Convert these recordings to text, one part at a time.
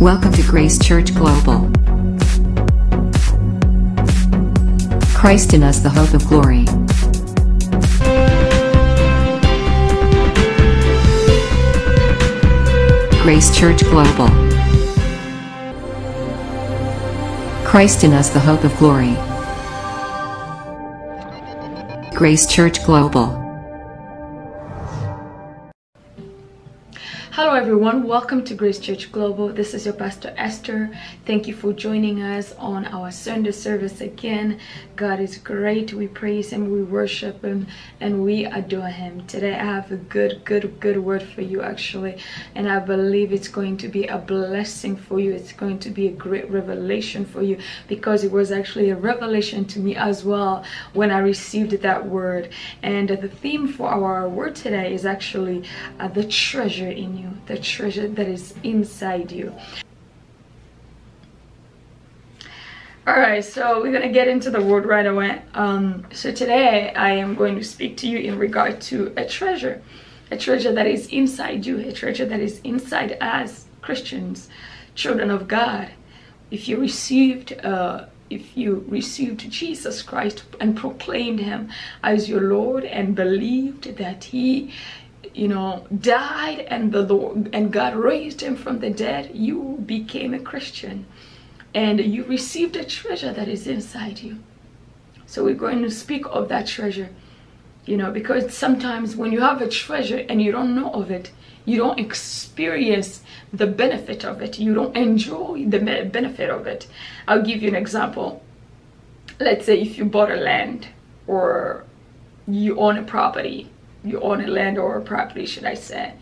Welcome to Grace Church Global. Christ in us, the hope of glory. Grace Church Global. Christ in us, the hope of glory. Grace Church Global. Hello, everyone. Welcome to Grace Church Global. This is your Pastor Esther. Thank you for joining us on our Sunday service again. God is great. We praise Him, we worship Him, and we adore Him. Today, I have a good, good, good word for you, actually, and I believe it's going to be a blessing for you. It's going to be a great revelation for you because it was actually a revelation to me as well when I received that word. And the theme for our word today is actually uh, the treasure in you the treasure that is inside you. all right so we're gonna get into the word right away um, so today i am going to speak to you in regard to a treasure a treasure that is inside you a treasure that is inside us christians children of god if you received uh, if you received jesus christ and proclaimed him as your lord and believed that he you know died and the lord and god raised him from the dead you became a christian. And you received a treasure that is inside you. So we're going to speak of that treasure you know because sometimes when you have a treasure and you don't know of it you don't experience the benefit of it you don't enjoy the benefit of it. I'll give you an example. Let's say if you bought a land or you own a property you own a land or a property should i say.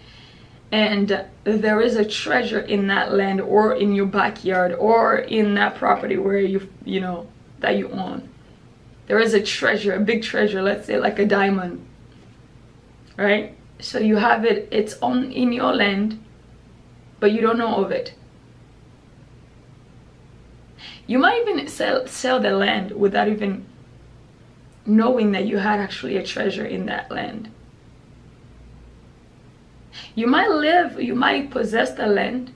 And there is a treasure in that land or in your backyard or in that property where you you know that you own. There is a treasure a big treasure let's say like a diamond right? So you have it it's on in your land but you don't know of it. You might even sell sell the land without even knowing that you had actually a treasure in that land you might live, you might possess the land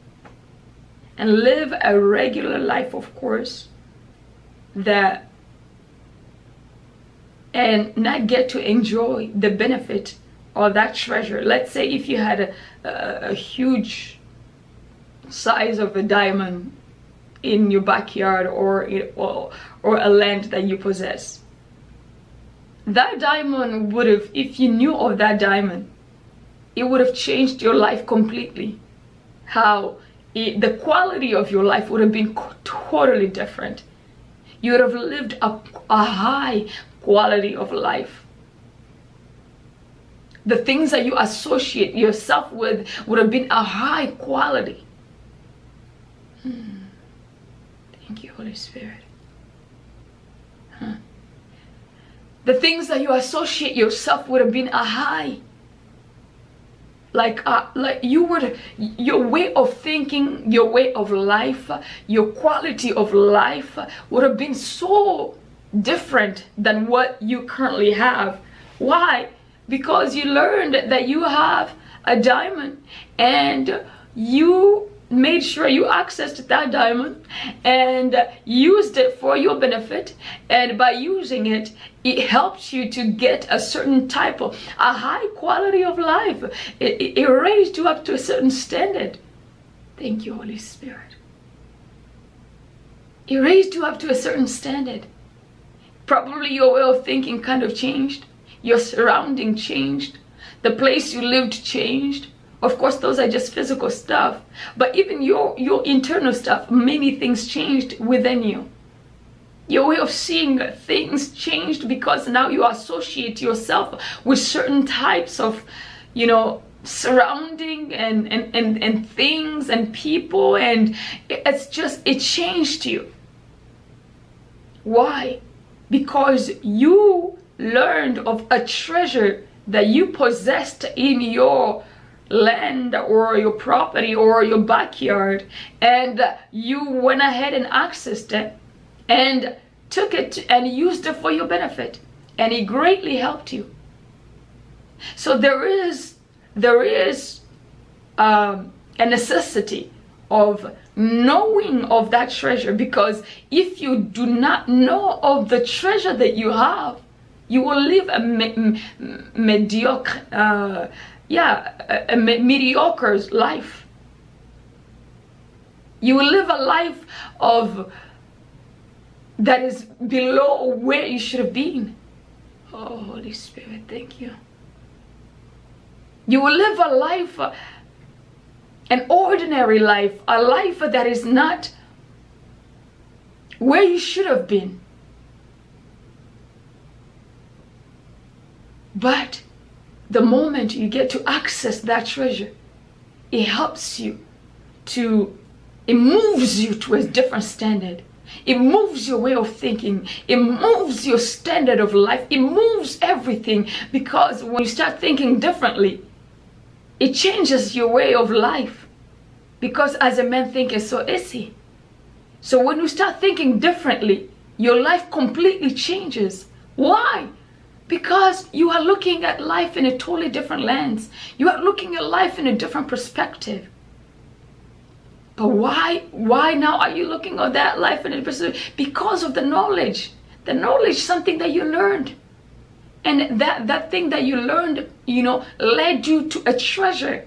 and live a regular life, of course, that and not get to enjoy the benefit of that treasure. Let's say if you had a, a, a huge size of a diamond in your backyard or, or, or a land that you possess. That diamond would have, if you knew of that diamond, it would have changed your life completely. How it, the quality of your life would have been totally different. You would have lived a, a high quality of life. The things that you associate yourself with would have been a high quality. Hmm. Thank you, Holy Spirit. Huh. The things that you associate yourself would have been a high like uh, like you would your way of thinking your way of life your quality of life would have been so different than what you currently have. Why? Because you learned that you have a diamond and you made sure you accessed that diamond and used it for your benefit. And by using it it helps you to get a certain type of a high quality of life. It, it, it raised you up to a certain standard. Thank you holy spirit. It raised you up to a certain standard. Probably your way of thinking kind of changed. Your surrounding changed. The place you lived changed of course those are just physical stuff but even your your internal stuff many things changed within you. Your way of seeing things changed because now you associate yourself with certain types of you know surrounding and and and, and things and people and it's just it changed you. Why? Because you learned of a treasure that you possessed in your land or your property or your backyard and you went ahead and accessed it and took it and used it for your benefit and it greatly helped you. So there is there is um, a necessity of knowing of that treasure because if you do not know of the treasure that you have you will live a me- mediocre uh, yeah a, a me- mediocre life. You will live a life of that is below where you should have been. Oh holy spirit thank you. You will live a life an ordinary life, a life that is not where you should have been. But the moment you get to access that treasure, it helps you to, it moves you to a different standard. It moves your way of thinking. It moves your standard of life. It moves everything because when you start thinking differently, it changes your way of life. Because as a man thinketh, so is he. So when you start thinking differently, your life completely changes. Why? Because you are looking at life in a totally different lens. You are looking at life in a different perspective. But why why now are you looking at that life in a different perspective? Because of the knowledge. The knowledge, something that you learned. And that, that thing that you learned, you know, led you to a treasure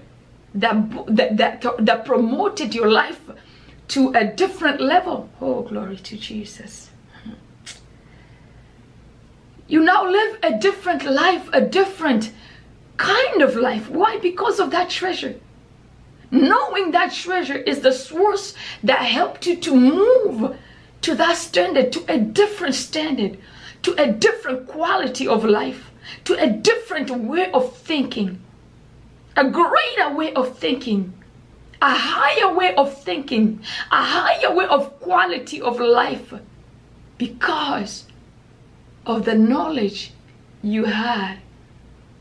that, that, that, that promoted your life to a different level. Oh, glory to Jesus. You now live a different life, a different kind of life. Why? Because of that treasure. Knowing that treasure is the source that helped you to move to that standard, to a different standard, to a different quality of life, to a different way of thinking a greater way of thinking, a higher way of thinking, a higher way of quality of life because of the knowledge you had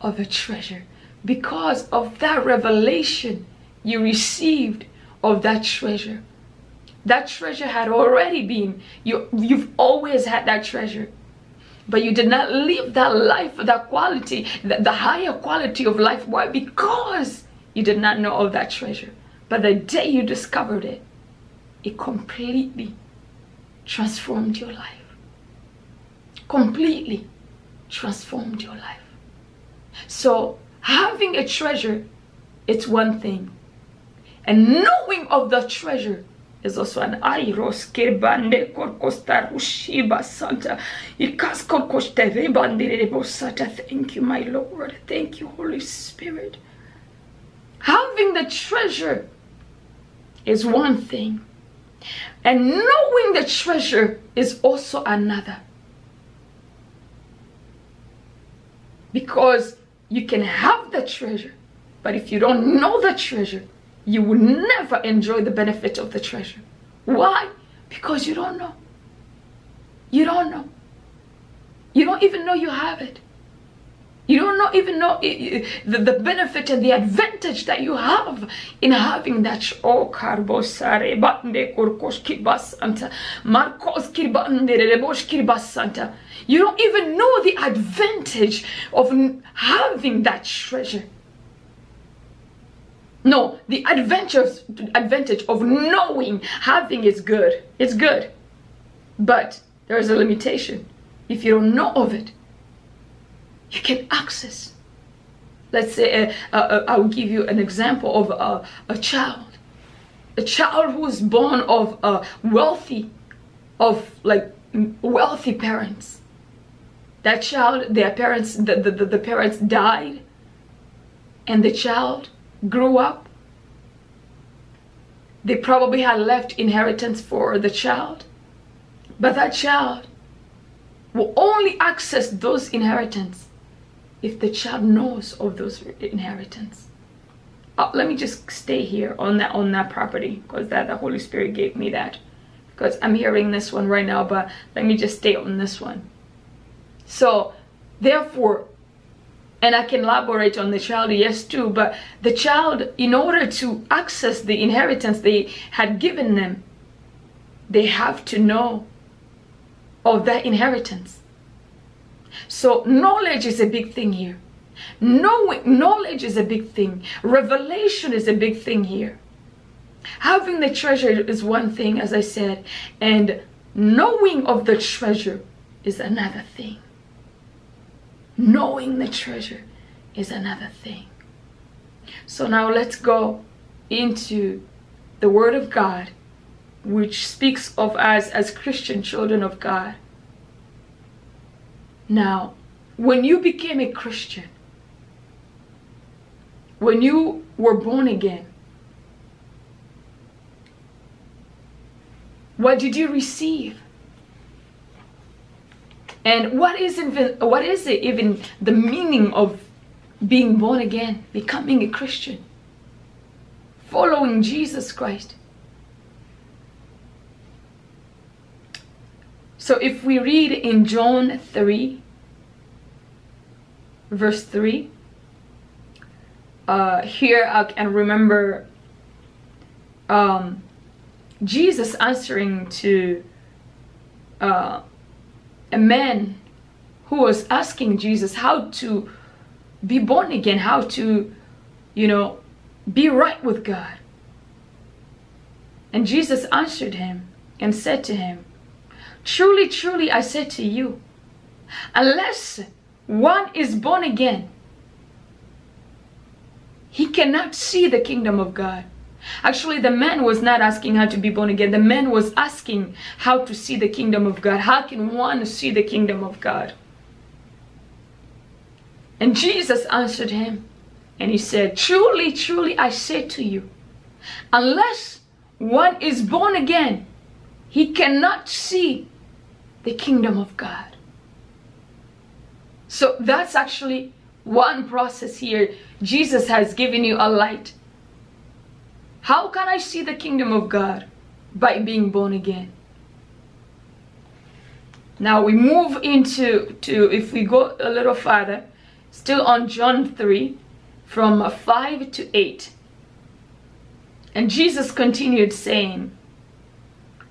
of a treasure, because of that revelation you received of that treasure. That treasure had already been, you, you've always had that treasure but you did not live that life, that quality, the, the higher quality of life. Why? Because you did not know of that treasure. But the day you discovered it, it completely transformed your life. Completely transformed your life. So having a treasure, it's one thing. And knowing of the treasure is also an airos kirbande korkostar ushiba santa ikaskol koshtere bandire santa thank you my lord. Thank you holy spirit. Having the treasure is one thing. And knowing the treasure is also another because you can have the treasure but if you don't know the treasure you will never enjoy the benefit of the treasure. Why? Because you don't know. You don't know. You don't even know you have it. You don't know, even know the, the benefit and the advantage that you have in having that. Oh, karbosare bande kurkoshki basanta, markoski bande reboshki basanta. You don't even know the advantage of having that treasure. No, the adventures, advantage of knowing having is good. It's good. But there is a limitation. If you don't know of it, you can access. Let's say, uh, uh, uh I'll give you an example of uh, a child. A child who was born of uh, wealthy, of like wealthy parents. That child, their parents, the, the, the, the parents died. And the child grew up, they probably had left inheritance for the child. But that child will only access those inheritance if the child knows of those inheritance. Uh, let me just stay here on that on that property because that the Holy Spirit gave me that because I'm hearing this one right now but let me just stay on this one so therefore and I can elaborate on the child, yes, too. But the child, in order to access the inheritance they had given them, they have to know of that inheritance. So knowledge is a big thing here. Knowing knowledge is a big thing. Revelation is a big thing here. Having the treasure is one thing, as I said, and knowing of the treasure is another thing. Knowing the treasure is another thing. So now let's go into the Word of God, which speaks of us as Christian children of God. Now, when you became a Christian, when you were born again, what did you receive? And what is even what is it even the meaning of being born again, becoming a Christian, following Jesus Christ? So if we read in John 3, verse 3, uh, here I can remember um, Jesus answering to uh, a man who was asking Jesus how to be born again, how to, you know, be right with God. And Jesus answered him and said to him, Truly, truly, I said to you, unless one is born again, he cannot see the kingdom of God. Actually, the man was not asking how to be born again. The man was asking how to see the kingdom of God. How can one see the kingdom of God? And Jesus answered him and he said, Truly, truly, I say to you, unless one is born again, he cannot see the kingdom of God. So that's actually one process here. Jesus has given you a light how can I see the kingdom of God? By being born again. Now we move into, to if we go a little further, still on John 3, from 5 to 8. And Jesus continued saying,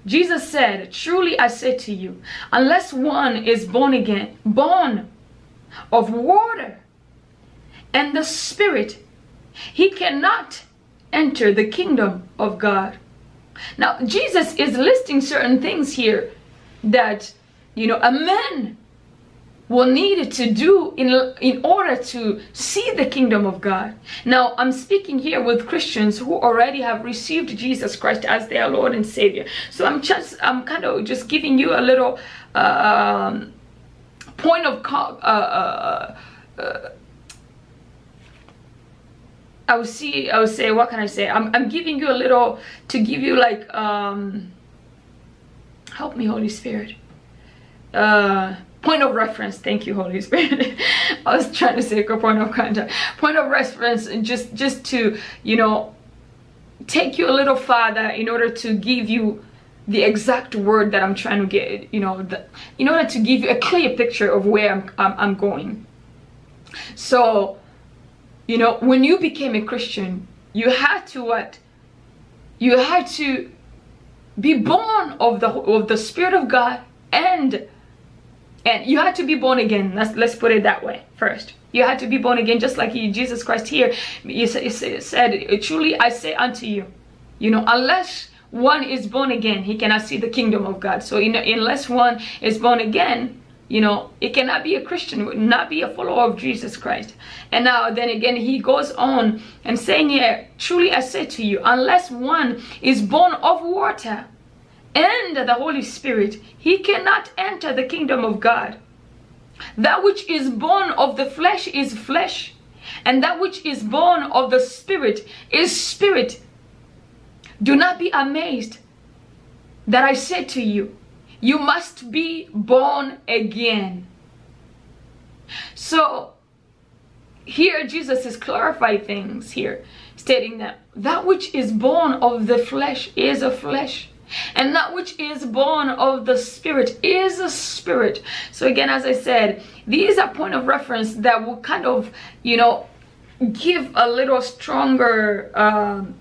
Jesus said, Truly I say to you, unless one is born again, born of water and the Spirit, he cannot enter the kingdom of God. Now, Jesus is listing certain things here that, you know, a man will need to do in, in order to see the kingdom of God. Now, I'm speaking here with Christians who already have received Jesus Christ as their Lord and Savior. So I'm just, I'm kind of just giving you a little um, point of uh, uh, uh, I would see, I would say, what can I say? I'm, I'm giving you a little, to give you like, um, help me, Holy Spirit. Uh, point of reference. Thank you, Holy Spirit. I was trying to say a point of contact. Point of reference and just, just to, you know, take you a little farther in order to give you the exact word that I'm trying to get, you know, the, in order to give you a clear picture of where I'm, I'm, I'm going. So, you know, when you became a Christian, you had to what? You had to be born of the of the Spirit of God and and you had to be born again. Let's let's put it that way first. You had to be born again, just like Jesus Christ here. He said, "Truly I say unto you, you know, unless one is born again, he cannot see the kingdom of God. So, in, unless one is born again, you know it cannot be a christian would not be a follower of jesus christ. And now then again he goes on and saying here truly i say to you unless one is born of water and the holy spirit he cannot enter the kingdom of god. That which is born of the flesh is flesh and that which is born of the spirit is spirit. Do not be amazed that i said to you you must be born again. So here Jesus is clarifying things here, stating that that which is born of the flesh is a flesh. And that which is born of the spirit is a spirit. So again, as I said, these are point of reference that will kind of, you know, give a little stronger um,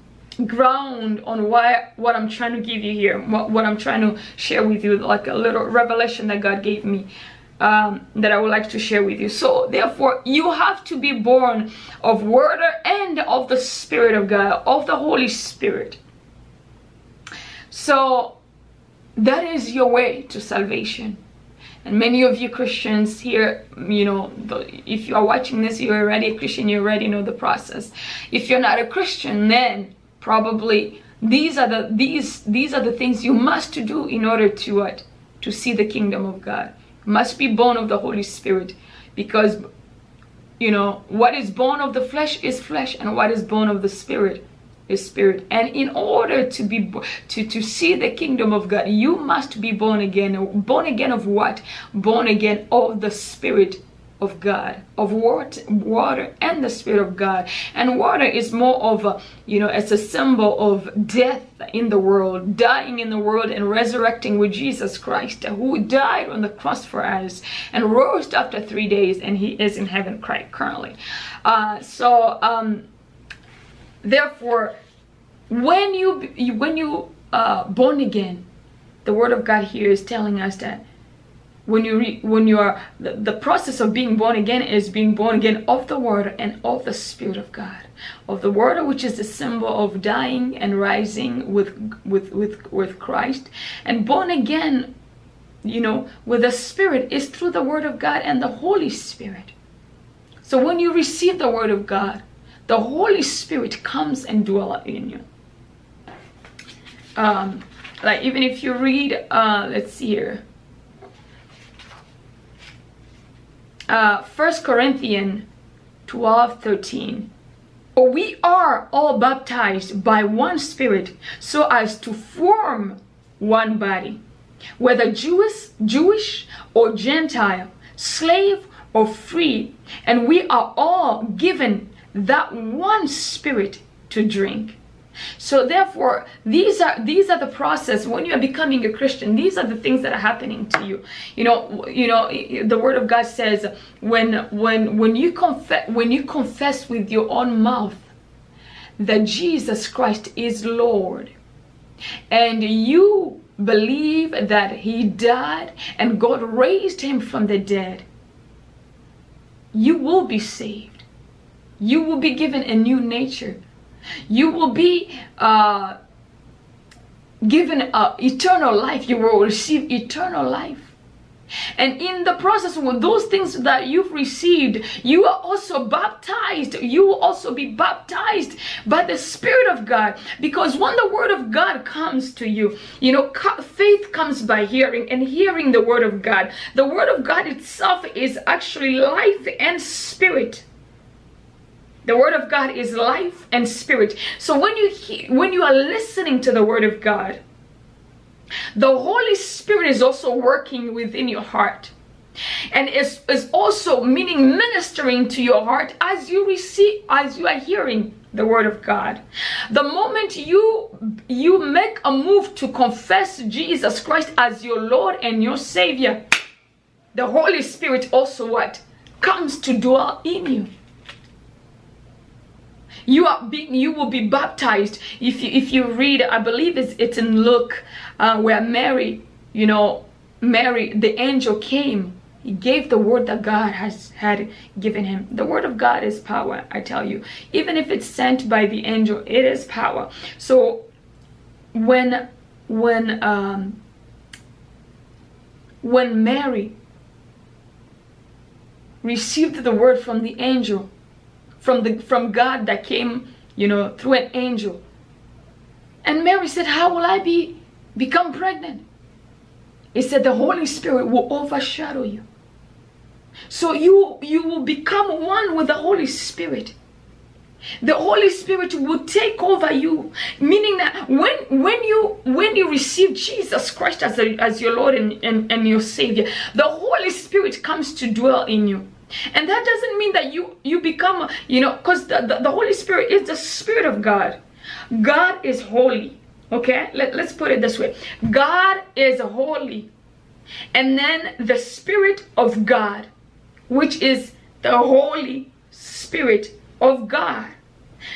ground on why what i'm trying to give you here what, what i'm trying to share with you like a little revelation that god gave me um, that i would like to share with you so therefore you have to be born of water and of the spirit of god of the holy spirit So that is your way to salvation. And many of you Christians here, you know, if you are watching this, you're already a Christian, you already know the process. If you're not a Christian, then probably these are the these these are the things you must do in order to what? To see the kingdom of God. Must be born of the Holy Spirit because you know what is born of the flesh is flesh and what is born of the spirit is spirit. And in order to be to to see the kingdom of god you must be born again. Born again of what? Born again of the spirit of God, of water, water and the Spirit of God. And water is more of a, you know, it's a symbol of death in the world, dying in the world and resurrecting with Jesus Christ, who died on the cross for us and rose after three days, and he is in heaven currently. Uh, so, um, therefore, when you when you uh, born again, the Word of God here is telling us that when you re, when you are the, the process of being born again is being born again of the word and of the spirit of god. Of the word which is the symbol of dying and rising with with with with christ. And born again you know with the spirit is through the word of god and the holy spirit. So when you receive the word of god the holy spirit comes and dwell in you. Um like even if you read uh let's see here uh, 1 Corinthians 12 13. For we are all baptized by one Spirit so as to form one body, whether Jewish, Jewish or Gentile, slave or free, and we are all given that one Spirit to drink. So therefore, these are these are the process when you are becoming a Christian. These are the things that are happening to you. You know, you know, the Word of God says when when when you confess when you confess with your own mouth that Jesus Christ is Lord, and you believe that He died and God raised Him from the dead, you will be saved. You will be given a new nature you will be uh, given uh, eternal life. You will receive eternal life. And in the process with those things that you've received, you are also baptized. You will also be baptized by the Spirit of God. Because when the Word of God comes to you, you know, faith comes by hearing and hearing the Word of God. The Word of God itself is actually life and spirit. The word of God is life and spirit. So when you hear, when you are listening to the word of God, the Holy Spirit is also working within your heart. And is, is also meaning ministering to your heart as you receive, as you are hearing the word of God. The moment you you make a move to confess Jesus Christ as your Lord and your Savior, the Holy Spirit also what? Comes to dwell in you you are being you will be baptized. If you if you read i believe it's it's in luke uh, where mary you know mary the angel came. He gave the word that god has had given him. The word of god is power i tell you. Even if it's sent by the angel it is power. So when when um when mary received the word from the angel from the from God that came, you know, through an angel. And Mary said, How will I be become pregnant? He said, The Holy Spirit will overshadow you. So you you will become one with the Holy Spirit. The Holy Spirit will take over you, meaning that when when you when you receive Jesus Christ as, a, as your Lord and, and, and your Savior, the Holy Spirit comes to dwell in you and that doesn't mean that you you become you know because the, the, the, holy spirit is the spirit of god. God is holy okay? Let, let's put it this way. God is holy. And then the spirit of god which is the holy spirit of god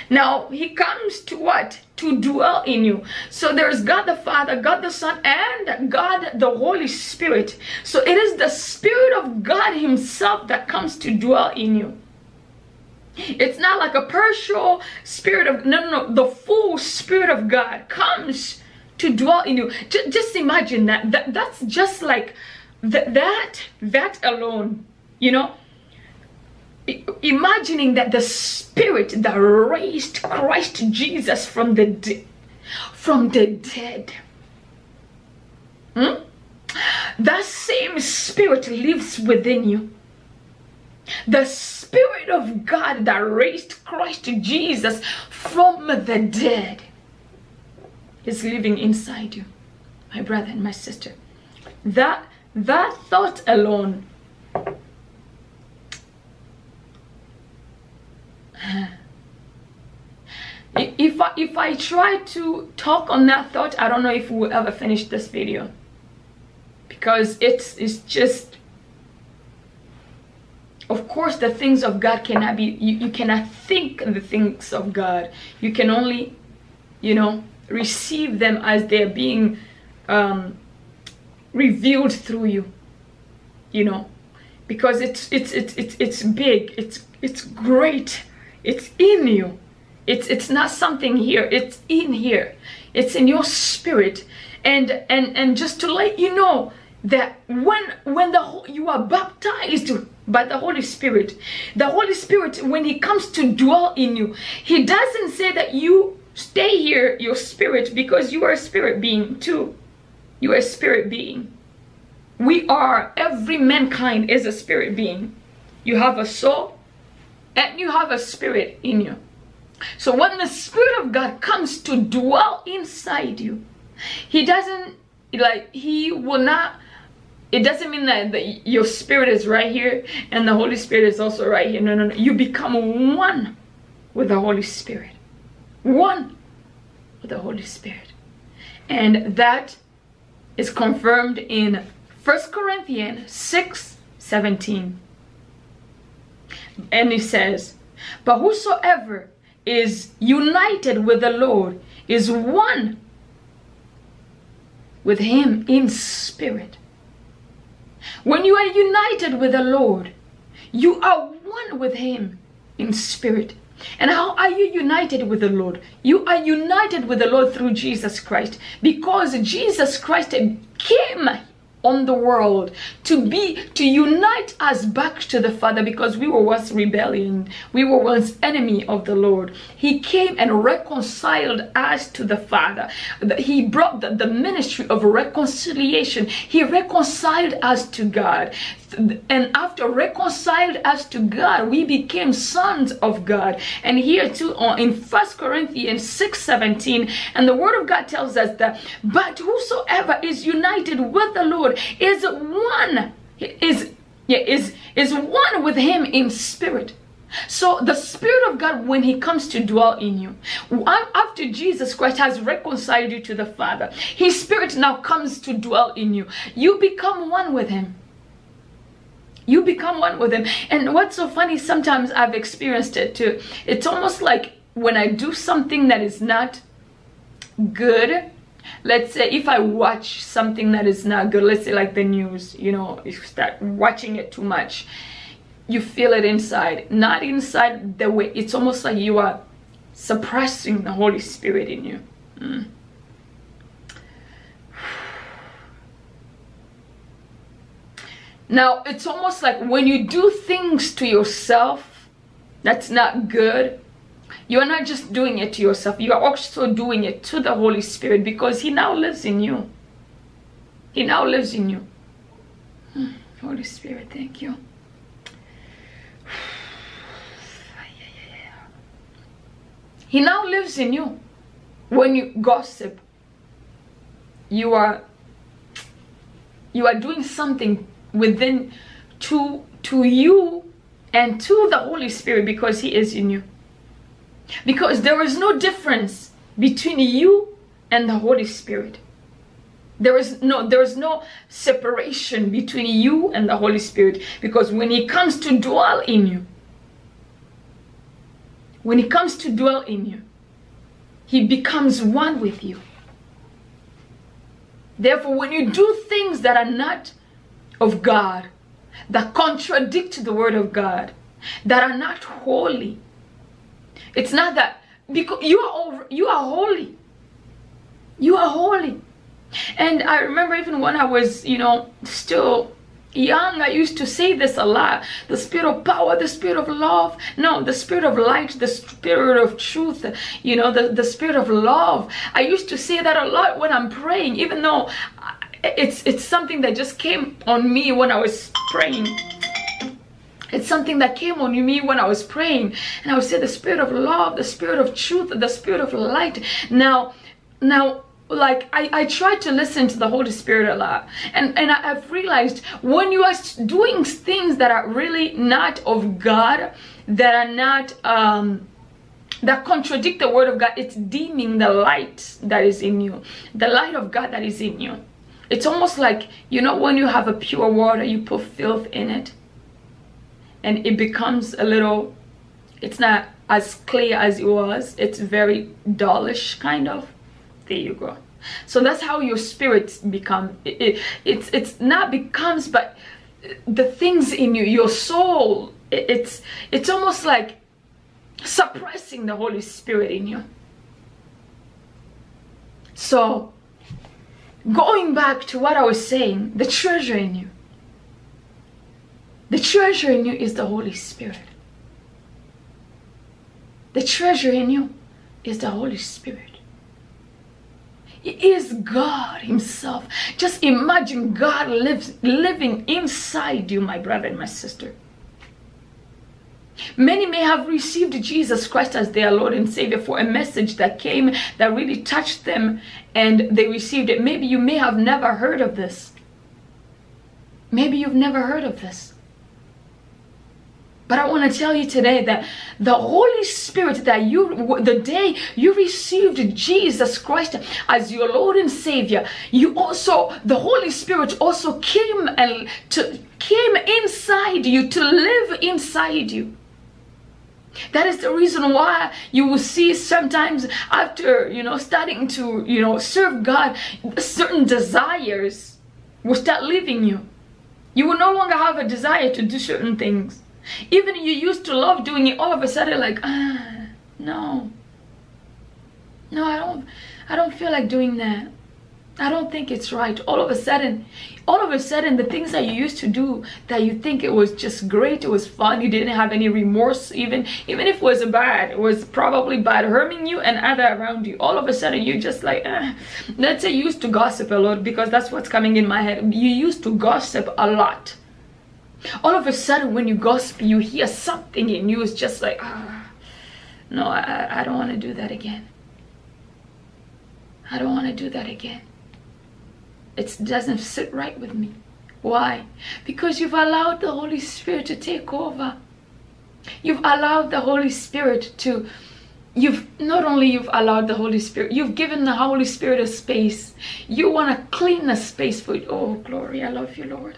now he comes to what to dwell in you. So there's God the Father, God the Son, and God the Holy Spirit. So it is the Spirit of God Himself that comes to dwell in you. It's not like a partial spirit of no no no the full spirit of God comes to dwell in you just, just imagine that. that that's just like th- that that alone you know imagining that the spirit that raised christ jesus from the de- from the dead. Hmm? that same spirit lives within you. The spirit of god that raised christ jesus from the dead is living inside you my brother and my sister. That that thought alone if I, if I try to talk on that thought I don't know if we'll ever finish this video. Because it's it's just of course the things of God cannot be you, you cannot think the things of God. You can only you know receive them as they're being um, revealed through you you know. Because it's it's it's it's, it's big. It's it's great it's in you. It's it's not something here. It's in here. It's in your spirit. And and and just to let you know that when when the you are baptized by the holy spirit the holy spirit when he comes to dwell in you he doesn't say that you stay here your spirit because you are a spirit being too. You are a spirit being. We are every mankind is a spirit being. You have a soul and you have a spirit in you. So when the spirit of god comes to dwell inside you he doesn't like he will not it doesn't mean that, your spirit is right here and the holy spirit is also right here. No no no. You become one with the holy spirit. One with the holy spirit. And that is confirmed in 1 corinthians 6 17 and he says but whosoever is united with the lord is one with him in spirit when you are united with the Lord, you are one with Him in spirit. And how are you united with the Lord? You are united with the Lord through Jesus Christ because Jesus Christ came on the world to be to unite us back to the father because we were once rebellion. We were once enemy of the lord. He came and reconciled us to the father. He brought the, the ministry of reconciliation. He reconciled us to god and after reconciled us to God, we became sons of God. And here too in First Corinthians 6 17, and the word of God tells us that, but whosoever is united with the Lord is one, is yeah, is is one with him in spirit. So the Spirit of God, when He comes to dwell in you, after Jesus Christ has reconciled you to the Father, His Spirit now comes to dwell in you. You become one with Him you become one with him. And what's so funny sometimes i've experienced it too. It's almost like when i do something that is not good let's say if i watch something that is not good let's say like the news you know you start watching it too much you feel it inside. Not inside the way it's almost like you are suppressing the holy spirit in you. Mm. Now, it's almost like when you do things to yourself that's not good, you're not just doing it to yourself, you are also doing it to the Holy Spirit because He now lives in you. He now lives in you. Holy Spirit, thank you. He now lives in you. When you gossip, you are you are doing something within to to you and to the Holy Spirit because he is in you. Because there is no difference between you and the Holy Spirit. There is no there is no separation between you and the Holy Spirit because when he comes to dwell in you when he comes to dwell in you he becomes one with you. Therefore when you do things that are not of God that contradict the word of God that are not holy. It's not that because you are over, you are holy. You are holy. And I remember even when I was, you know, still young, I used to say this a lot the spirit of power, the spirit of love. No, the spirit of light, the spirit of truth, you know, the, the spirit of love. I used to say that a lot when I'm praying, even though it's, it's something that just came on me when I was praying. It's something that came on me when I was praying. And I would say the spirit of love, the spirit of truth, the spirit of light. Now, now like I, I try to listen to the Holy Spirit a lot and and I've realized when you are doing things that are really not of God that are not um that contradict the word of God it's dimming the light that is in you the light of God that is in you it's almost like you know when you have a pure water you put filth in it. And it becomes a little it's not as clear as it was. It's very dullish kind of. There you go. So that's how your spirit become it, it, it's it's not becomes but the things in you your soul it, it's it's almost like suppressing the holy spirit in you. So going back to what i was saying the treasure in you the treasure in you is the holy spirit the treasure in you is the holy spirit it is God Himself. Just imagine God lives living inside you, my brother and my sister. Many may have received Jesus Christ as their Lord and Savior for a message that came that really touched them and they received it. Maybe you may have never heard of this. Maybe you've never heard of this. But I want to tell you today that the Holy Spirit that you, the day you received Jesus Christ as your Lord and Savior, you also, the Holy Spirit also came and to, came inside you to live inside you. That is the reason why you will see sometimes after, you know, starting to, you know, serve God, certain desires will start leaving you. You will no longer have a desire to do certain things even you used to love doing it, all of a sudden like, ah, no. No, I don't, I don't feel like doing that. I don't think it's right. All of a sudden, all of a sudden, the things that you used to do that you think it was just great, it was fun, you didn't have any remorse, even even if it was bad, it was probably bad harming you and other around you. All of a sudden, you're just like, eh. let's say you used to gossip a lot because that's what's coming in my head. You used to gossip a lot all of a sudden when you gossip you hear something in you it's just like ah, no I, I don't want to do that again I don't want to do that again it doesn't sit right with me why because you've allowed the Holy Spirit to take over you've allowed the Holy Spirit to you've not only you've allowed the Holy Spirit, you've given the Holy Spirit a space. You want to clean the space for it. Oh, glory, I love you, Lord.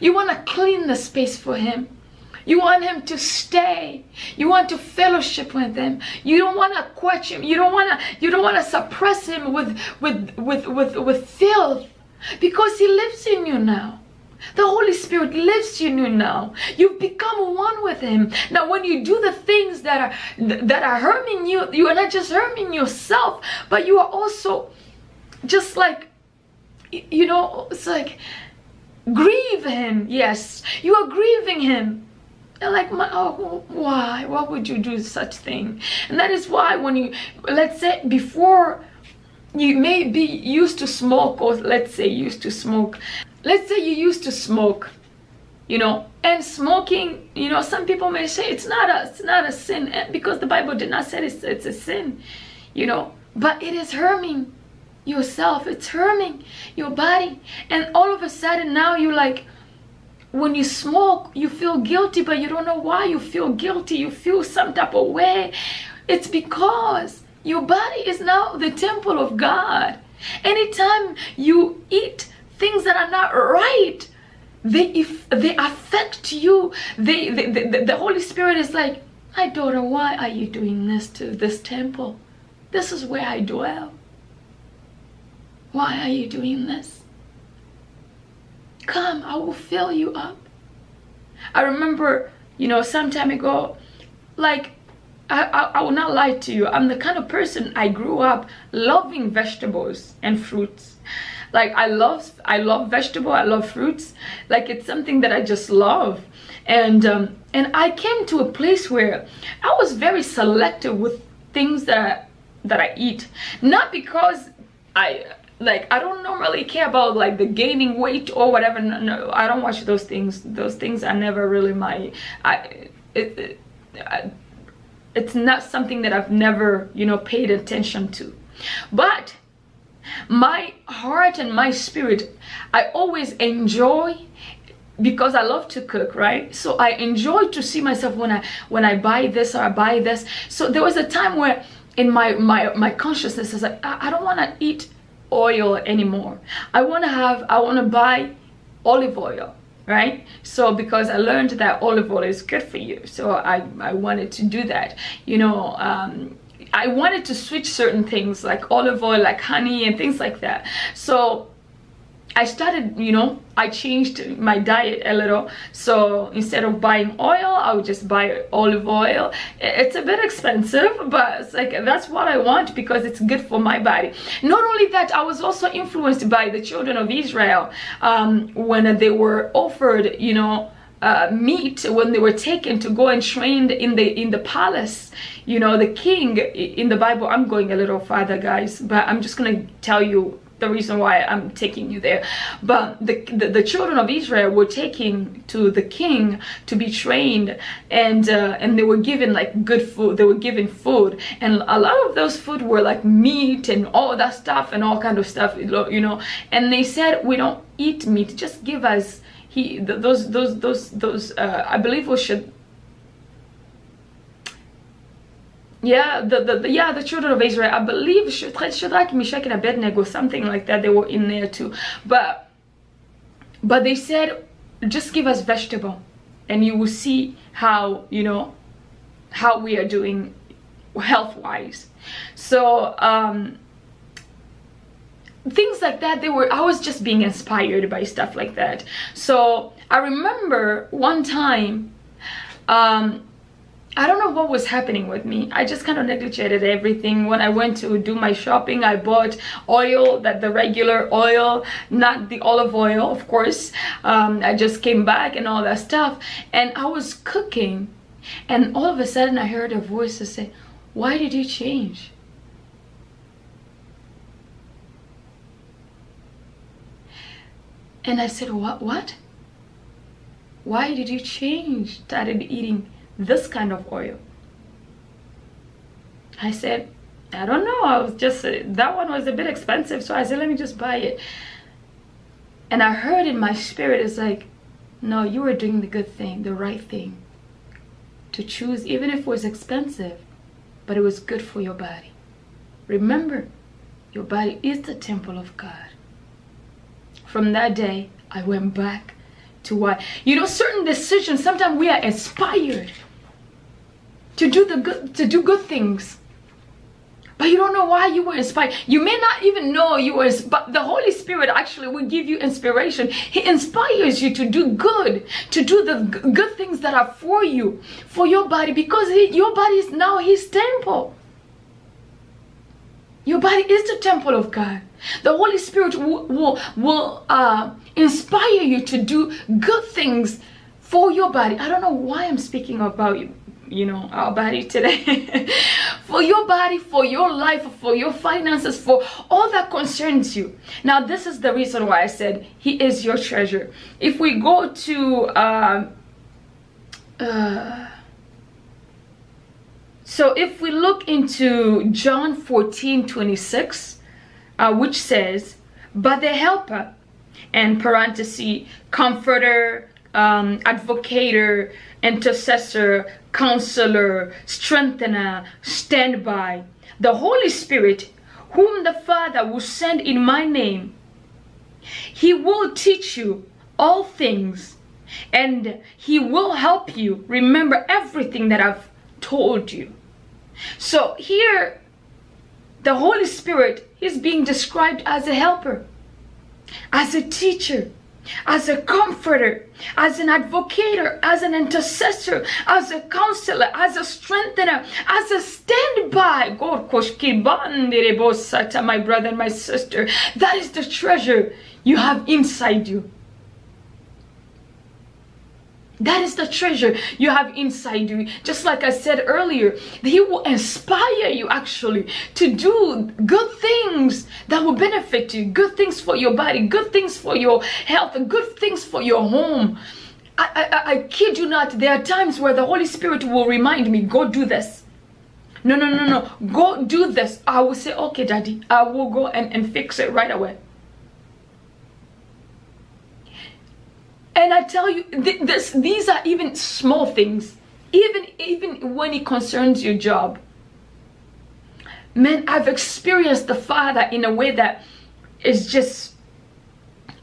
You want to clean the space for him. You want him to stay. You want to fellowship with him. You don't want to quench him. You don't want to you don't want to suppress him with with with with with filth because he lives in you now. The Holy Spirit lives in you now. You've become one with Him. Now, when you do the things that are that are harming you, you are not just harming yourself, but you are also just like you know, it's like grieve him yes you are grieving him like oh why why would you do such thing and that is why when you let's say before you may be used to smoke or let's say used to smoke. Let's say you used to smoke you know and smoking you know some people may say it's not a it's not a sin eh, because the bible did not say it's, it's a sin you know. But it is harming yourself it's harming your body. And all of a sudden now you like when you smoke you feel guilty but you don't know why you feel guilty. You feel some type of way. It's because your body is now the temple of god anytime you eat things that are not right they if they affect you they, they, they the holy spirit is like my daughter why are you doing this to this temple this is where i dwell why are you doing this? Come, I will fill you up. I remember, you know, some time ago, like I, I, I will not lie to you. I'm the kind of person I grew up loving vegetables and fruits. Like I love I love vegetable, I love fruits. Like it's something that I just love. And um, and I came to a place where I was very selective with things that I, that I eat. Not because I like I don't normally care about like the gaining weight or whatever. No, no I don't watch those things. Those things are never really my I it, it I, it's not something that I've never, you know, paid attention to. But my heart and my spirit, I always enjoy because I love to cook, right? So I enjoy to see myself when I when I buy this or I buy this. So there was a time where in my my my consciousness is like I, I don't want to eat oil anymore. I want to have I want to buy olive oil right so because i learned that olive oil is good for you so i i wanted to do that you know um I wanted to switch certain things like olive oil, like honey and things like that. So I started, you know, I changed my diet a little. So instead of buying oil, I would just buy olive oil. It's a bit expensive, but like that's what I want because it's good for my body. Not only that, I was also influenced by the children of Israel um, when they were offered, you know, uh, meat when they were taken to go and trained in the in the palace you know the king in the bible i'm going a little farther guys but i'm just gonna tell you the reason why I'm taking you there. But the, the, the, children of Israel were taken to the king to be trained and uh, and they were given like good food. They were given food and a lot of those food were like meat and all that stuff and all kind of stuff, you know. And they said, we don't eat meat, just give us he those those those those uh, I believe we should yeah the, the, the, yeah the children of Israel. I believe Shadrach Meshach and Abednego something like that they were in there too. But but they said just give us vegetable and you will see how you know how we are doing health wise so um things like that they were i was just being inspired by stuff like that. So i remember one time um I don't know what was happening with me. I just kind of neglected everything. When I went to do my shopping, I bought oil, that the regular oil, not the olive oil, of course. Um, I just came back and all that stuff. And I was cooking. And all of a sudden, I heard a voice to say, why did you change? And I said, what, what? Why did you change? Started eating this kind of oil. I said, I don't know. I was just, that one was a bit expensive. So I said, let me just buy it. And I heard in my spirit, it's like, no, you were doing the good thing, the right thing. To choose, even if it was expensive, but it was good for your body. Remember, your body is the temple of God. From that day, I went back to what, you know, certain decisions, sometimes we are inspired to do the good, to do good things. But you don't know why you were inspired. You may not even know you were, but the Holy Spirit actually will give you inspiration. He inspires you to do good, to do the good things that are for you, for your body, because he, your body is now His temple. Your body is the temple of God. The Holy Spirit will, will, will uh, inspire you to do good things for your body. I don't know why I'm speaking about you you know our body today. For your body for your life for your finances for all that concerns you. Now this is the reason why i said he is your treasure. If we go to uh, uh, so if we look into John 14, 26, uh, which says, but the helper, and parenthesis, comforter, um, advocator, intercessor, counselor, strengthener, standby, the Holy Spirit, whom the Father will send in my name, he will teach you all things and he will help you remember everything that I've told you. So here, the Holy Spirit is being described as a helper, as a teacher, as a comforter, as an advocator, as an intercessor, as a counselor, as a strengthener, as a standby. My brother and my sister, that is the treasure you have inside you. That is the treasure you have inside you. Just like I said earlier, He will inspire you actually to do good things that will benefit you, good things for your body, good things for your health, good things for your home. I, I, I kid you not, there are times where the Holy Spirit will remind me, go do this. No, no, no, no. Go do this. I will say, okay, daddy, I will go and, and fix it right away. And I tell you, th this, these are even small things. Even, even when it concerns your job. Man, I've experienced the Father in a way that is just,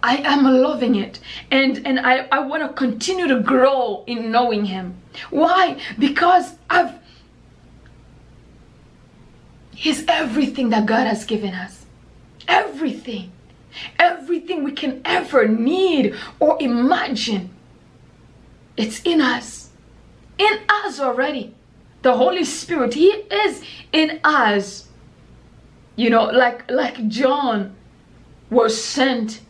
I am loving it. And, and I, I want to continue to grow in knowing Him. Why? Because I've, He's everything that God has given us. Everything. Everything we can ever need or imagine, it's in us. In us already. The Holy Spirit, He is in us. You know, like like John was sent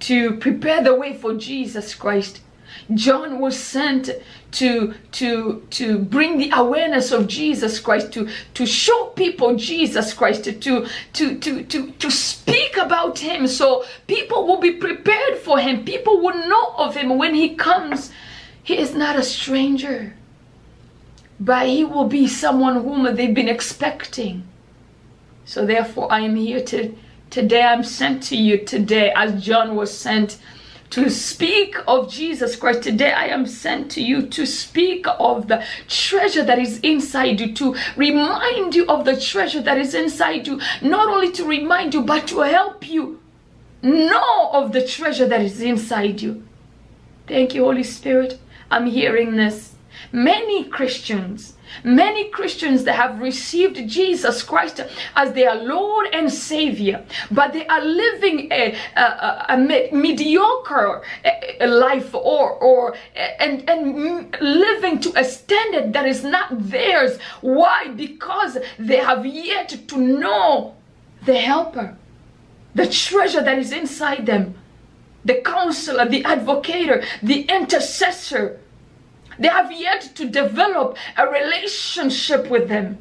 to prepare the way for Jesus Christ. John was sent to to to bring the awareness of Jesus Christ to to show people Jesus Christ to to to to to speak about him. So people will be prepared for him. People will know of him. When he comes he is not a stranger but he will be someone whom they've been expecting. So therefore I am here to today I'm sent to you today as John was sent to speak of Jesus Christ. Today I am sent to you to speak of the treasure that is inside you, to remind you of the treasure that is inside you, not only to remind you, but to help you know of the treasure that is inside you. Thank you, Holy Spirit. I'm hearing this. Many Christians Many Christians that have received Jesus Christ as their Lord and Savior, but they are living a, a, a mediocre eh, eh, life or, or eh, and, and living to a standard that is not theirs. Why? Because they have yet to know the helper, the treasure that is inside them, the counselor, the advocator, the intercessor they have yet to develop a relationship with them.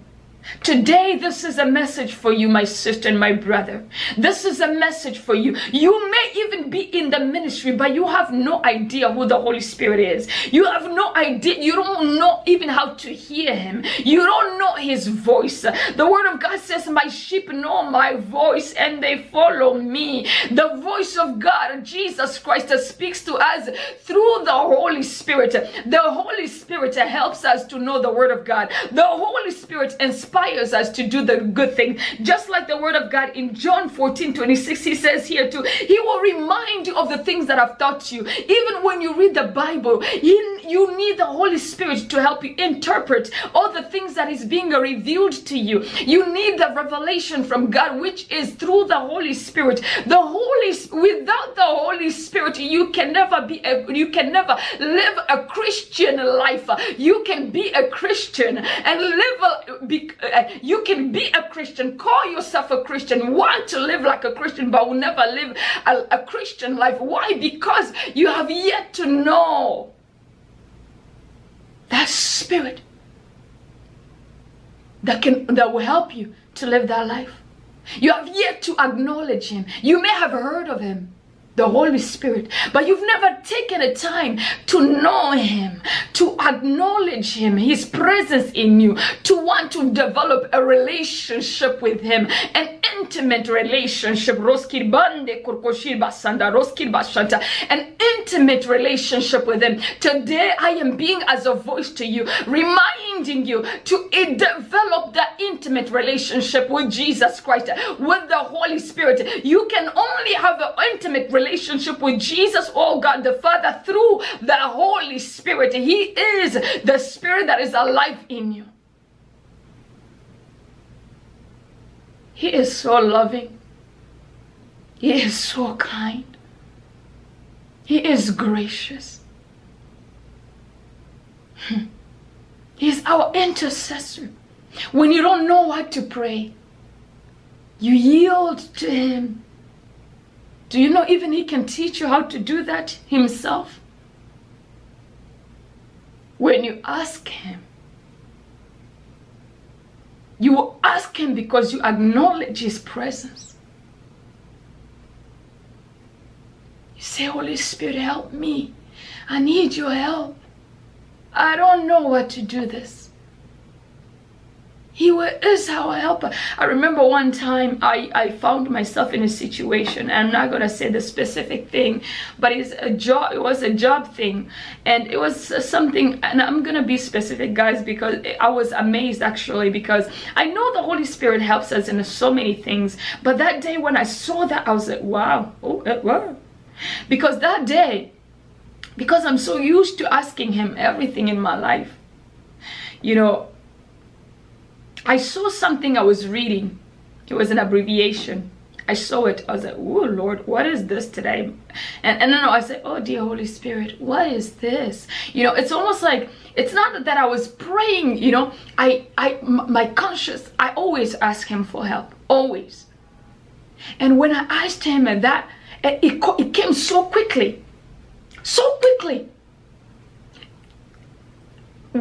Today, this is a message for you, my sister and my brother. This is a message for you. You may even be in the ministry, but you have no idea who the Holy Spirit is. You have no idea. You don't know even how to hear Him. You don't know His voice. The Word of God says, My sheep know my voice and they follow me. The voice of God, Jesus Christ, speaks to us through the Holy Spirit. The Holy Spirit helps us to know the Word of God. The Holy Spirit inspires inspires us to do the good thing. Just like the word of God in John 14 26, he says here too, he will remind you of the things that I've taught you. Even when you read the Bible, you, need the Holy Spirit to help you interpret all the things that is being revealed to you. You need the revelation from God, which is through the Holy Spirit. The Holy without the Holy Spirit, you can never be a, you can never live a Christian life. You can be a Christian and live a, be, Uh, you can be a Christian, call yourself a Christian, want to live like a Christian, but will never live a, a Christian life. Why? Because you have yet to know that spirit that can that will help you to live that life. You have yet to acknowledge him. You may have heard of him the Holy Spirit, but you've never taken a time to know Him, to acknowledge Him, His presence in you, to want to develop a relationship with Him, an intimate relationship. An intimate relationship with Him. Today, I am being as a voice to you, reminding you to develop that intimate relationship with Jesus Christ, with the Holy Spirit. You can only have an intimate relationship relationship with Jesus, oh God the Father, through the Holy Spirit. He is the Spirit that is alive in you. He is so loving. He is so kind. He is gracious. He is our intercessor. When you don't know what to pray, you yield to Him. Do you know even He can teach you how to do that Himself? When you ask Him, you will ask Him because you acknowledge His presence. You say, Holy Spirit, help me. I need your help. I don't know what to do this. He is our helper. I remember one time I, I found myself in a situation. I'm not gonna say the specific thing, but it's a job. It was a job thing, and it was something. And I'm gonna be specific, guys, because I was amazed actually because I know the Holy Spirit helps us in so many things. But that day when I saw that, I was like, wow, oh, wow, because that day, because I'm so used to asking Him everything in my life, you know I saw something I was reading. It was an abbreviation. I saw it. I was like, oh, Lord, what is this today? And, and then I said, oh, dear Holy Spirit, what is this? You know, it's almost like, it's not that I was praying, you know, I, I, my conscience, I always ask him for help, always. And when I asked him that, it, it came so quickly, so quickly.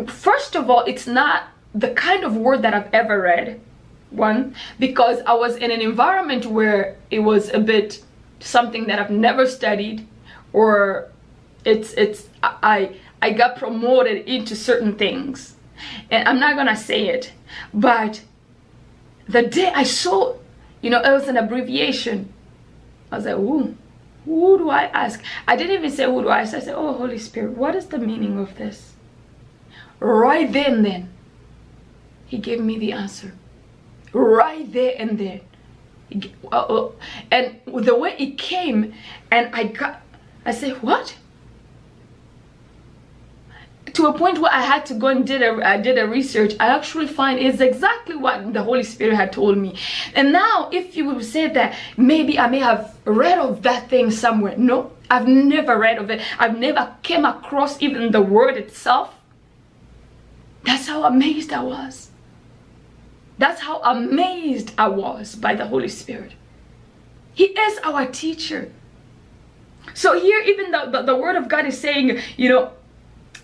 First of all, it's not the kind of word that I've ever read. One, because I was in an environment where it was a bit something that I've never studied or it's it's I I got promoted into certain things. And I'm not gonna say it, but the day I saw, you know, it was an abbreviation. I was like, ooh, who do I ask? I didn't even say who do I ask. I said, oh Holy Spirit, what is the meaning of this? Right then then he gave me the answer right there and there. Uh, uh, and the way it came, and I got, I said, what? To a point where I had to go and did a, I did a research, I actually find it's exactly what the Holy Spirit had told me. And now, if you would say that maybe I may have read of that thing somewhere, no, I've never read of it. I've never came across even the word itself. That's how amazed I was. That's how amazed I was by the Holy Spirit. He is our teacher. So here, even the, the, the word of God is saying, you know,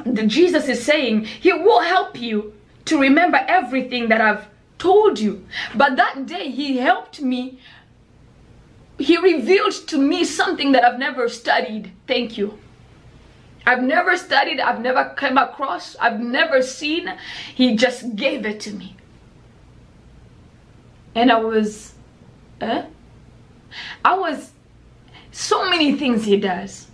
the Jesus is saying, He will help you to remember everything that I've told you. But that day, He helped me. He revealed to me something that I've never studied. Thank you. I've never studied, I've never come across, I've never seen. He just gave it to me and I was, eh? I was, so many things he does.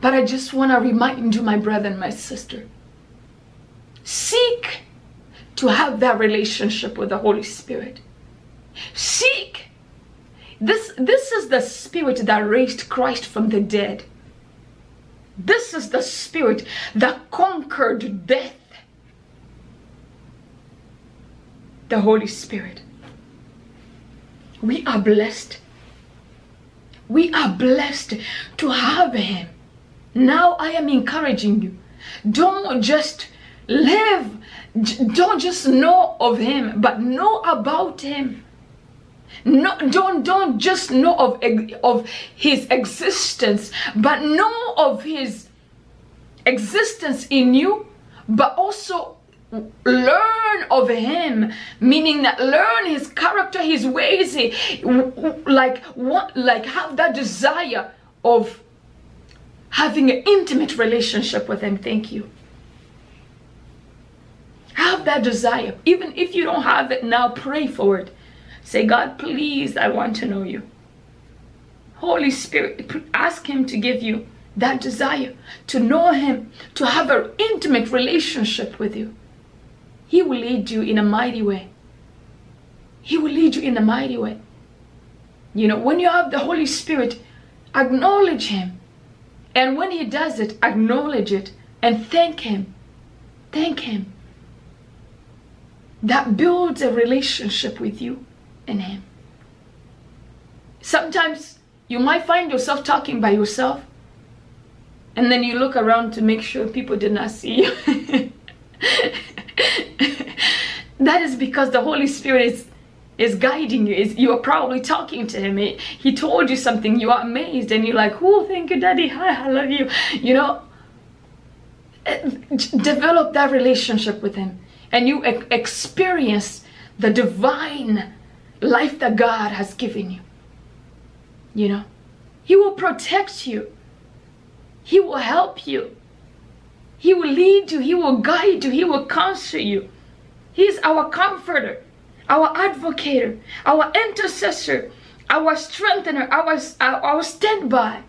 But I just want to remind you, my brother and my sister, seek to have that relationship with the Holy Spirit. Seek. This, this is the spirit that raised Christ from the dead. This is the spirit that conquered death the Holy Spirit. We are blessed. We are blessed to have Him. Now I am encouraging you. Don't just live, don't just know of Him, but know about Him. No, don't don't just know of of His existence, but know of His existence in you, but also learn of him meaning that learn his character his ways like what like have that desire of having an intimate relationship with him. Thank you. Have that desire. Even if you don't have it now pray for it. Say god please i want to know you. Holy spirit ask him to give you that desire to know him to have an intimate relationship with you he will lead you in a mighty way. He will lead you in a mighty way. You know, when you have the Holy Spirit, acknowledge Him. And when He does it, acknowledge it and thank Him. Thank Him. That builds a relationship with you and Him. Sometimes you might find yourself talking by yourself, and then you look around to make sure people did not see you. that is because the Holy Spirit is is guiding you. Is you are probably talking to him. He, he told you something. You are amazed, and you're like, "Oh, thank you, Daddy. Hi, I love you." You know, eh, develop that relationship with him, and you e- experience the divine life that God has given you. You know, He will protect you. He will help you. He will lead you. He will guide you. He will counsel you. He's our comforter, our advocate, our intercessor, our strengthener, our, our standby.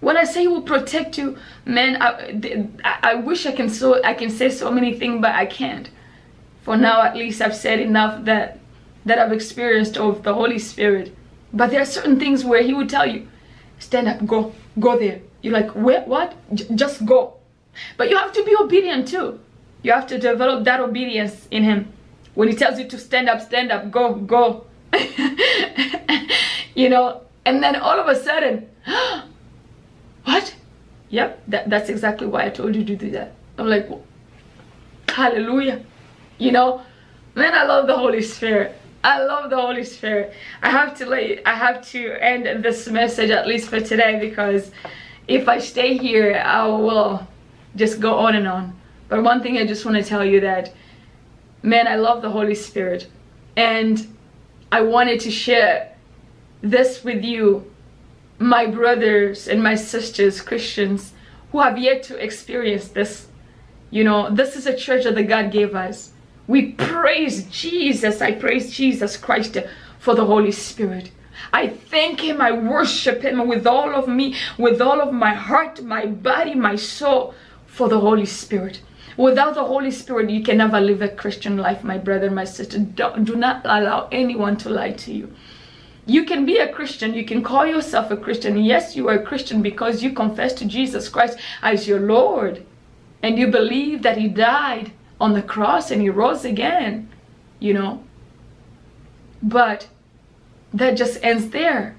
When I say he will protect you, man, I, I wish I can so I can say so many things, but I can't. For now, at least, I've said enough that that I've experienced of the Holy Spirit. But there are certain things where He would tell you, stand up, go, go there. You're like, where, what? J- just go. But you have to be obedient too. You have to develop that obedience in Him. When He tells you to stand up, stand up, go, go. you know, and then all of a sudden, what? Yep, that, that's exactly why I told you to do that. I'm like, hallelujah. You know, man, I love the Holy Spirit. I love the Holy Spirit. I have to like I have to end this message at least for today because if I stay here I will just go on and on. But one thing I just want to tell you that man I love the Holy Spirit and I wanted to share this with you my brothers and my sisters Christians who have yet to experience this. You know, this is a treasure that God gave us we praise Jesus. I praise Jesus Christ for the Holy Spirit. I thank Him. I worship Him with all of me, with all of my heart, my body, my soul for the Holy Spirit. Without the Holy Spirit, you can never live a Christian life, my brother, my sister. Don't, do not allow anyone to lie to you. You can be a Christian. You can call yourself a Christian. Yes, you are a Christian because you confess to Jesus Christ as your Lord and you believe that He died on the cross and he rose again, you know. But that just ends there.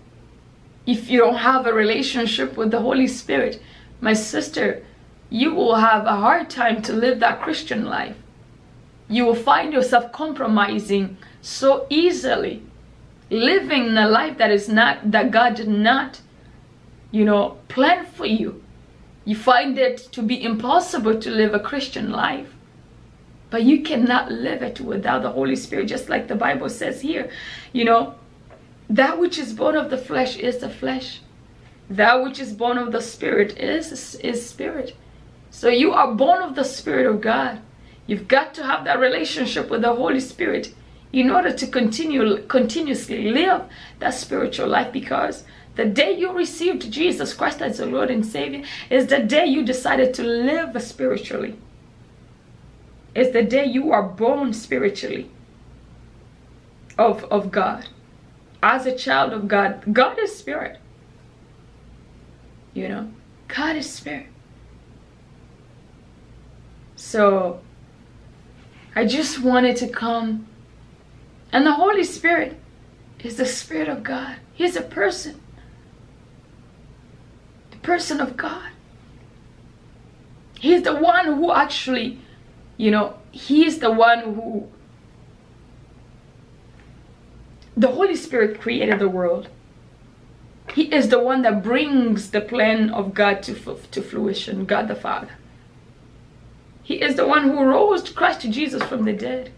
If you don't have a relationship with the Holy Spirit, my sister, you will have a hard time to live that Christian life. You will find yourself compromising so easily, living a life that is not, that God did not, you know, plan for you. You find it to be impossible to live a Christian life. But you cannot live it without the Holy Spirit, just like the Bible says here. You know, that which is born of the flesh is the flesh. That which is born of the spirit is, is spirit. So you are born of the Spirit of God. You've got to have that relationship with the Holy Spirit in order to continue continuously live that spiritual life because the day you received Jesus Christ as your Lord and Savior is the day you decided to live spiritually. It's the day you are born spiritually of, of God. As a child of God, God is spirit. You know, God is spirit. So I just wanted to come. And the Holy Spirit is the Spirit of God. He's a person. The person of God. He's the one who actually you know, He's the one who, the Holy Spirit created the world. He is the one that brings the plan of God to, to fruition, God the Father. He is the one who rose Christ Jesus from the dead.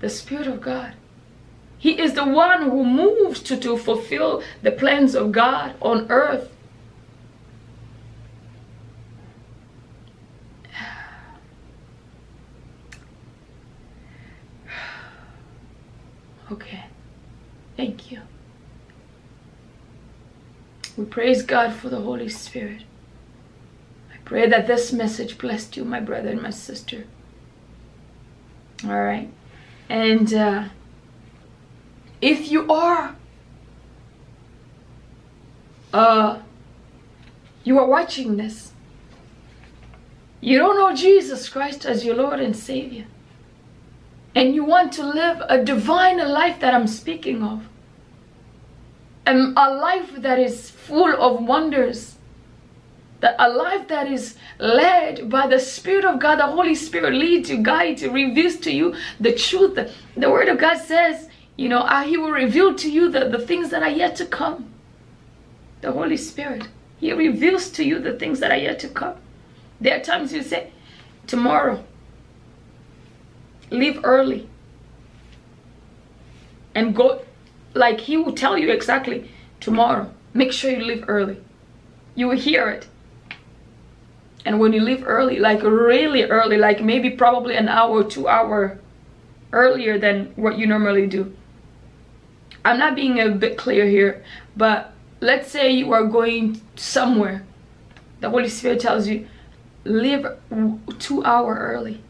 The Spirit of God. He is the one who moves to, to fulfill the plans of God on earth Okay. Thank you. We praise God for the Holy Spirit. Pray that this message blessed you, my brother and my sister. All right. And uh, if you are, uh, you are watching this, you don't know Jesus Christ as your Lord and Savior and you want to live a divine life that I'm speaking of, and a life that is full of wonders that a life that is led by the Spirit of God, the Holy Spirit leads you, guides you, reveals to you the truth. The Word of God says, you know, uh, He will reveal to you the, the things that are yet to come. The Holy Spirit, He reveals to you the things that are yet to come. There are times you say, tomorrow, leave early and go, like He will tell you exactly tomorrow, make sure you leave early. You will hear it and when you leave early like really early like maybe probably an hour two hour earlier than what you normally do. I'm not being a bit clear here but let's say you are going somewhere. The holy spirit tells you leave two hour early.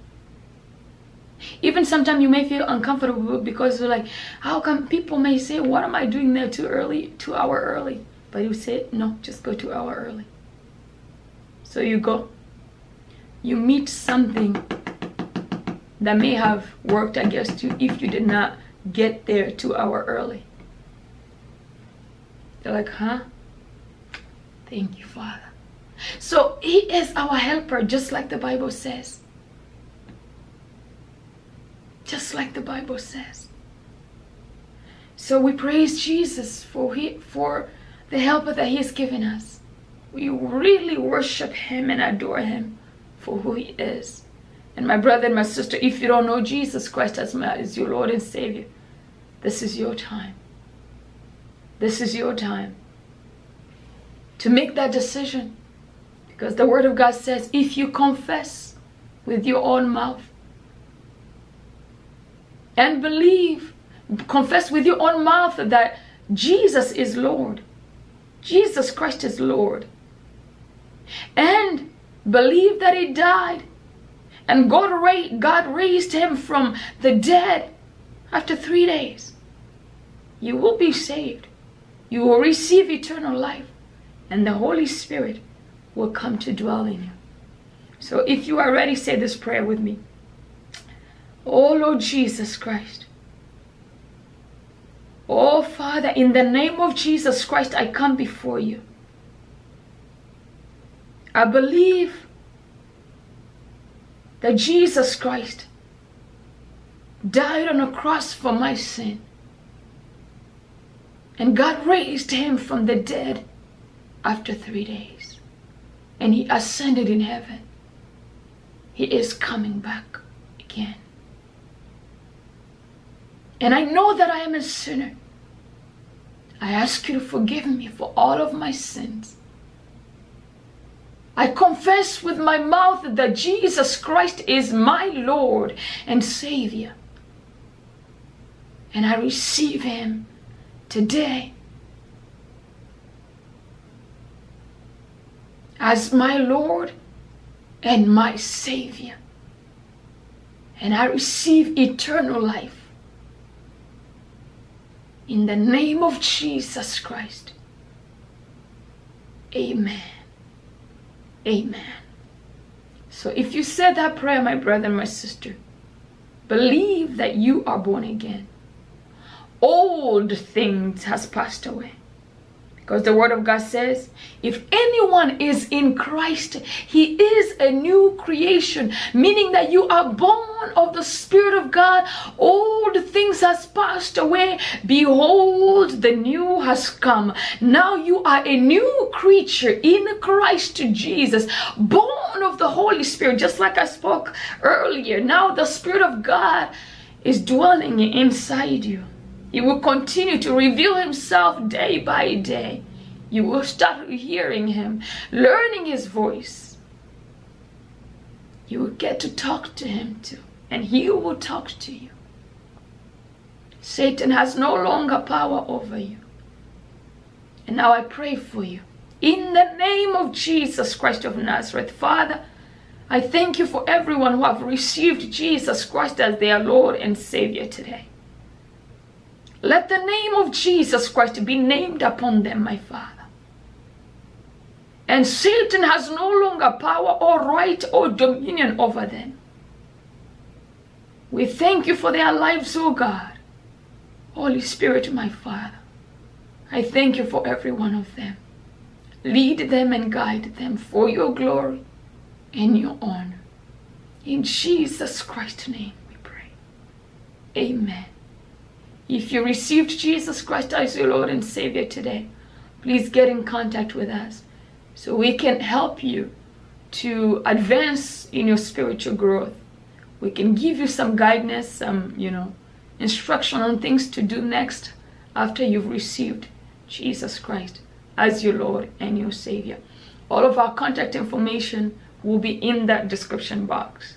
Even sometimes you may feel uncomfortable because you're like how come people may say what am i doing there too early two hour early? But you say no just go two hour early so you go. You meet something that may have worked against you if you did not get there two hour early. You're like, huh? Thank you, Father. So he is our helper, just like the Bible says. Just like the Bible says. So we praise Jesus for he, for the helper that he has given us we really worship him and adore him for who he is. And my brother and my sister, if you don't know Jesus Christ as, my, as your Lord and Savior, this is your time. This is your time to make that decision. Because the Word of God says, if you confess with your own mouth and believe, confess with your own mouth that Jesus is Lord, Jesus Christ is Lord, and believe that he died and God, ra- God raised him from the dead after three days, you will be saved. You will receive eternal life, and the Holy Spirit will come to dwell in you. So if you are ready, say this prayer with me. Oh Lord Jesus Christ. Oh Father, in the name of Jesus Christ, I come before you. I believe that Jesus Christ died on a cross for my sin. And God raised him from the dead after three days. And he ascended in heaven. He is coming back again. And I know that I am a sinner. I ask you to forgive me for all of my sins. I confess with my mouth that Jesus Christ is my Lord and Savior. And I receive Him today as my Lord and my Savior. And I receive eternal life. In the name of Jesus Christ. Amen. Amen. So if you said that prayer, my brother and my sister, believe that you are born again. Old things has passed away. Because the word of God says, if anyone is in Christ, he is a new creation, meaning that you are born of the Spirit of God. Old things has passed away. Behold, the new has come. Now you are a new creature in Christ Jesus, born of the Holy Spirit, just like I spoke earlier. Now the Spirit of God is dwelling inside you. He will continue to reveal himself day by day. You will start hearing him, learning his voice. You will get to talk to him too, and he will talk to you. Satan has no longer power over you. And now I pray for you. In the name of Jesus Christ of Nazareth, Father, I thank you for everyone who have received Jesus Christ as their Lord and Savior today. Let the name of Jesus Christ be named upon them, my Father. And Satan has no longer power or right or dominion over them. We thank you for their lives, O oh God. Holy Spirit, my Father. I thank you for every one of them. Lead them and guide them for your glory and your honor. In Jesus Christ's name we pray. Amen. If you received Jesus Christ as your Lord and Savior today, please get in contact with us so we can help you to advance in your spiritual growth. We can give you some guidance, some, you know, instruction on things to do next after you've received Jesus Christ as your Lord and your Savior. All of our contact information will be in that description box.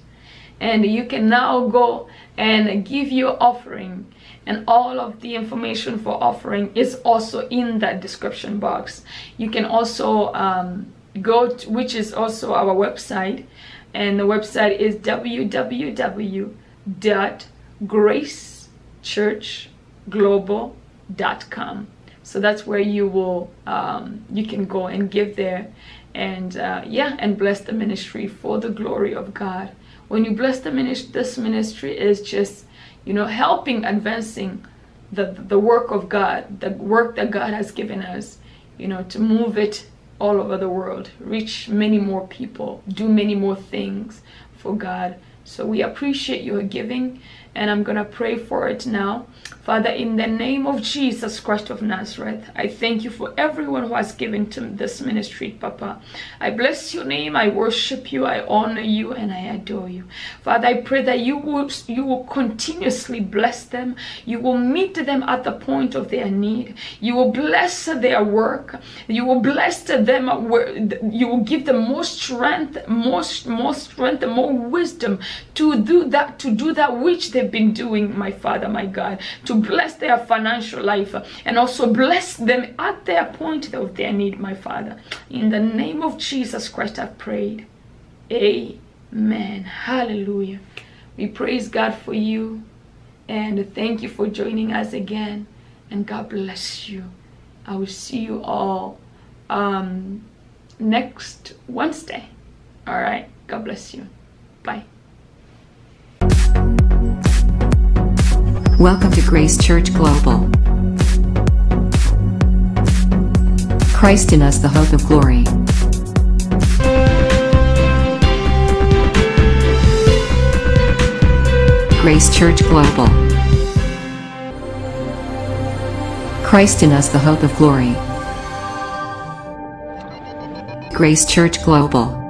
And you can now go and give your offering and all of the information for offering is also in that description box. You can also um, go to, which is also our website. And the website is www.gracechurchglobal.com so that's where you will um, you can go and give there. And uh, yeah and bless the ministry for the glory of god. When you bless the ministry this ministry is just you know helping advancing the the work of god the work that god has given us you know to move it all over the world reach many more people do many more things for god. So we appreciate your giving and i'm gonna pray for it now Father, in the name of Jesus Christ of Nazareth, I thank you for everyone who has given to this ministry, Papa. I bless your name, I worship you, I honor you, and I adore you. Father, I pray that you will, you will continuously bless them. You will meet them at the point of their need. You will bless their work. You will bless them, you will give them more strength, more, more strength, more wisdom to do that, to do that which they've been doing, my Father, my God, to bless their financial life and also bless them at their point of their need, my Father. In the name of Jesus Christ, I've prayed. Amen. Hallelujah. We praise God for you and thank you for joining us again. And God bless you. I will see you all um, next Wednesday. All right. God bless you. Bye. Welcome to Grace Church Global. Christ in us, the hope of glory. Grace Church Global. Christ in us, the hope of glory. Grace Church Global.